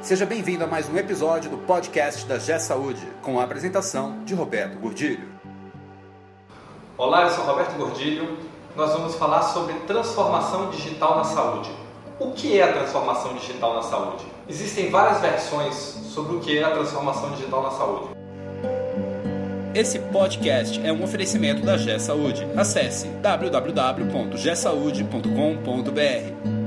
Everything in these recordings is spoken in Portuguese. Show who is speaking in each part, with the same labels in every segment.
Speaker 1: Seja bem-vindo a mais um episódio do podcast da G Saúde, com a apresentação de Roberto Gordilho.
Speaker 2: Olá, eu sou Roberto Gordilho. Nós vamos falar sobre transformação digital na saúde. O que é a transformação digital na saúde? Existem várias versões sobre o que é a transformação digital na saúde.
Speaker 1: Esse podcast é um oferecimento da G Saúde. Acesse www.gsaude.com.br.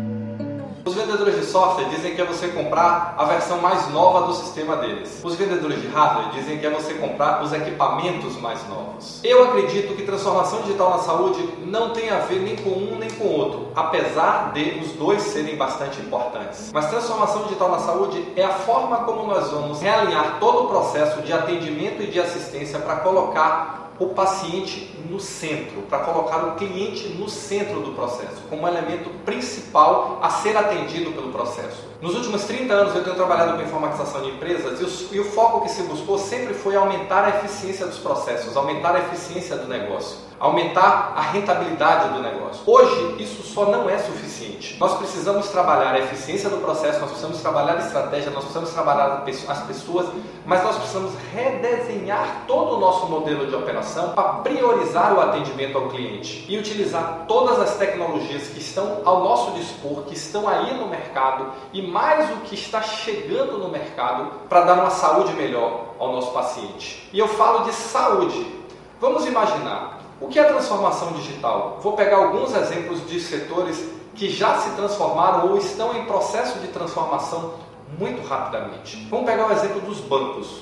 Speaker 2: Os vendedores de software dizem que é você comprar a versão mais nova do sistema deles. Os vendedores de hardware dizem que é você comprar os equipamentos mais novos. Eu acredito que transformação digital na saúde não tem a ver nem com um nem com outro, apesar de os dois serem bastante importantes. Mas transformação digital na saúde é a forma como nós vamos realinhar todo o processo de atendimento e de assistência para colocar o paciente no centro, para colocar o cliente no centro do processo, como elemento principal a ser atendido pelo processo. Nos últimos 30 anos eu tenho trabalhado com informatização de empresas e o, e o foco que se buscou sempre foi aumentar a eficiência dos processos, aumentar a eficiência do negócio, aumentar a rentabilidade do negócio. Hoje isso só não é suficiente. Nós precisamos trabalhar a eficiência do processo, nós precisamos trabalhar a estratégia, nós precisamos trabalhar as pessoas, mas nós precisamos redesenhar todo o nosso modelo de operação para priorizar o atendimento ao cliente e utilizar todas as tecnologias que estão ao nosso dispor, que estão aí no mercado e mais o que está chegando no mercado para dar uma saúde melhor ao nosso paciente. E eu falo de saúde. Vamos imaginar o que é transformação digital. Vou pegar alguns exemplos de setores que já se transformaram ou estão em processo de transformação muito rapidamente. Vamos pegar o exemplo dos bancos.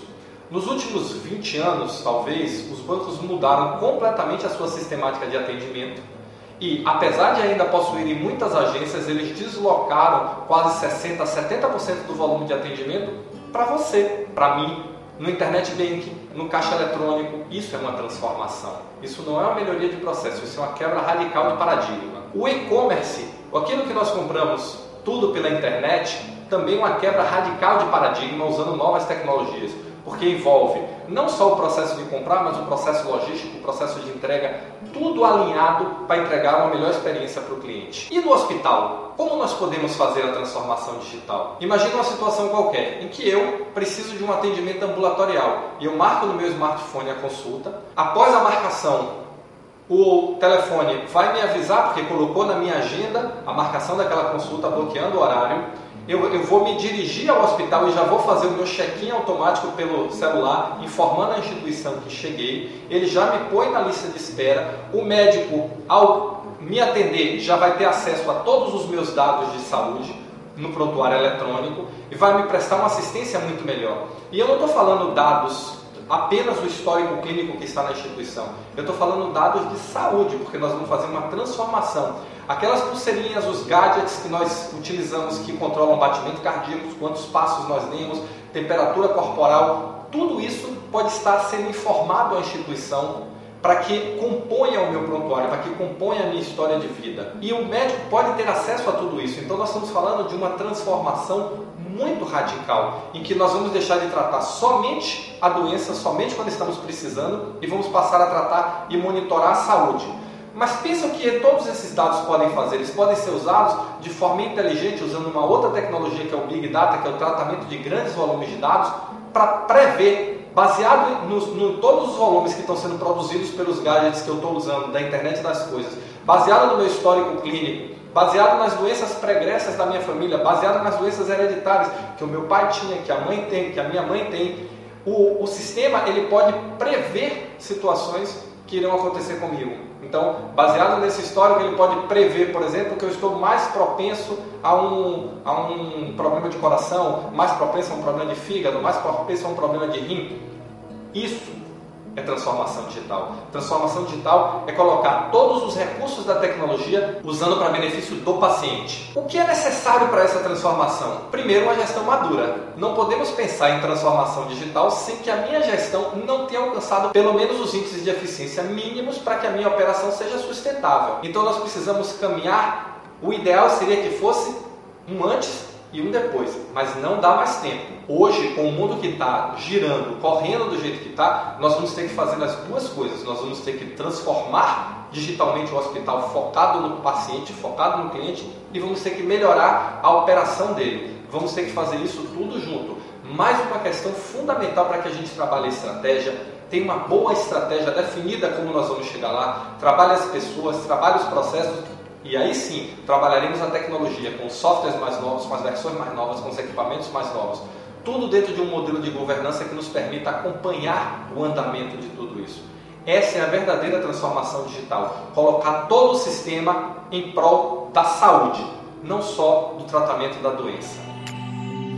Speaker 2: Nos últimos 20 anos, talvez, os bancos mudaram completamente a sua sistemática de atendimento e, apesar de ainda possuírem muitas agências, eles deslocaram quase 60% a 70% do volume de atendimento para você, para mim, no internet banking, no caixa eletrônico. Isso é uma transformação. Isso não é uma melhoria de processo, isso é uma quebra radical de paradigma. O e-commerce, aquilo que nós compramos tudo pela internet, também é uma quebra radical de paradigma usando novas tecnologias porque envolve não só o processo de comprar, mas o processo logístico, o processo de entrega, tudo alinhado para entregar uma melhor experiência para o cliente. E no hospital, como nós podemos fazer a transformação digital? Imagine uma situação qualquer em que eu preciso de um atendimento ambulatorial e eu marco no meu smartphone a consulta. Após a marcação, o telefone vai me avisar, porque colocou na minha agenda a marcação daquela consulta, bloqueando o horário eu, eu vou me dirigir ao hospital e já vou fazer o meu check-in automático pelo celular, informando a instituição que cheguei. Ele já me põe na lista de espera. O médico, ao me atender, já vai ter acesso a todos os meus dados de saúde no prontuário eletrônico e vai me prestar uma assistência muito melhor. E eu não estou falando dados apenas o histórico clínico que está na instituição. Eu estou falando dados de saúde, porque nós vamos fazer uma transformação. Aquelas pulseirinhas, os gadgets que nós utilizamos que controlam batimento cardíaco, quantos passos nós demos, temperatura corporal, tudo isso pode estar sendo informado à instituição para que componha o meu prontuário, para que componha a minha história de vida. E o médico pode ter acesso a tudo isso. Então nós estamos falando de uma transformação muito radical, em que nós vamos deixar de tratar somente a doença, somente quando estamos precisando, e vamos passar a tratar e monitorar a saúde. Mas pensam que todos esses dados podem fazer, eles podem ser usados de forma inteligente, usando uma outra tecnologia que é o Big Data, que é o tratamento de grandes volumes de dados, para prever, baseado em todos os volumes que estão sendo produzidos pelos gadgets que eu estou usando, da internet das coisas, baseado no meu histórico clínico, baseado nas doenças pregressas da minha família, baseado nas doenças hereditárias que o meu pai tinha, que a mãe tem, que a minha mãe tem. O, o sistema ele pode prever situações que irão acontecer comigo. Então, baseado nesse histórico, ele pode prever, por exemplo, que eu estou mais propenso a um, a um problema de coração, mais propenso a um problema de fígado, mais propenso a um problema de rim. Isso é transformação digital. Transformação digital é colocar todos os recursos da tecnologia usando para benefício do paciente. O que é necessário para essa transformação? Primeiro, uma gestão madura. Não podemos pensar em transformação digital sem que a minha gestão não tenha alcançado pelo menos os índices de eficiência mínimos para que a minha operação seja sustentável. Então, nós precisamos caminhar. O ideal seria que fosse um antes e um depois, mas não dá mais tempo. Hoje, com o mundo que está girando, correndo do jeito que está, nós vamos ter que fazer as duas coisas. Nós vamos ter que transformar digitalmente o hospital focado no paciente, focado no cliente e vamos ter que melhorar a operação dele. Vamos ter que fazer isso tudo junto. Mais uma questão fundamental para que a gente trabalhe a estratégia, tem uma boa estratégia definida como nós vamos chegar lá, trabalhe as pessoas, trabalhe os processos e aí sim trabalharemos a tecnologia com softwares mais novos, com as versões mais novas, com os equipamentos mais novos. Tudo dentro de um modelo de governança que nos permita acompanhar o andamento de tudo isso. Essa é a verdadeira transformação digital. Colocar todo o sistema em prol da saúde, não só do tratamento da doença.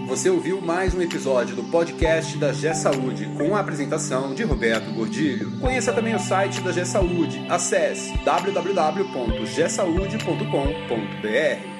Speaker 1: Você ouviu mais um episódio do podcast da G Saúde com a apresentação de Roberto Gordilho. Conheça também o site da G Saúde. Acesse www.gsaude.com.br.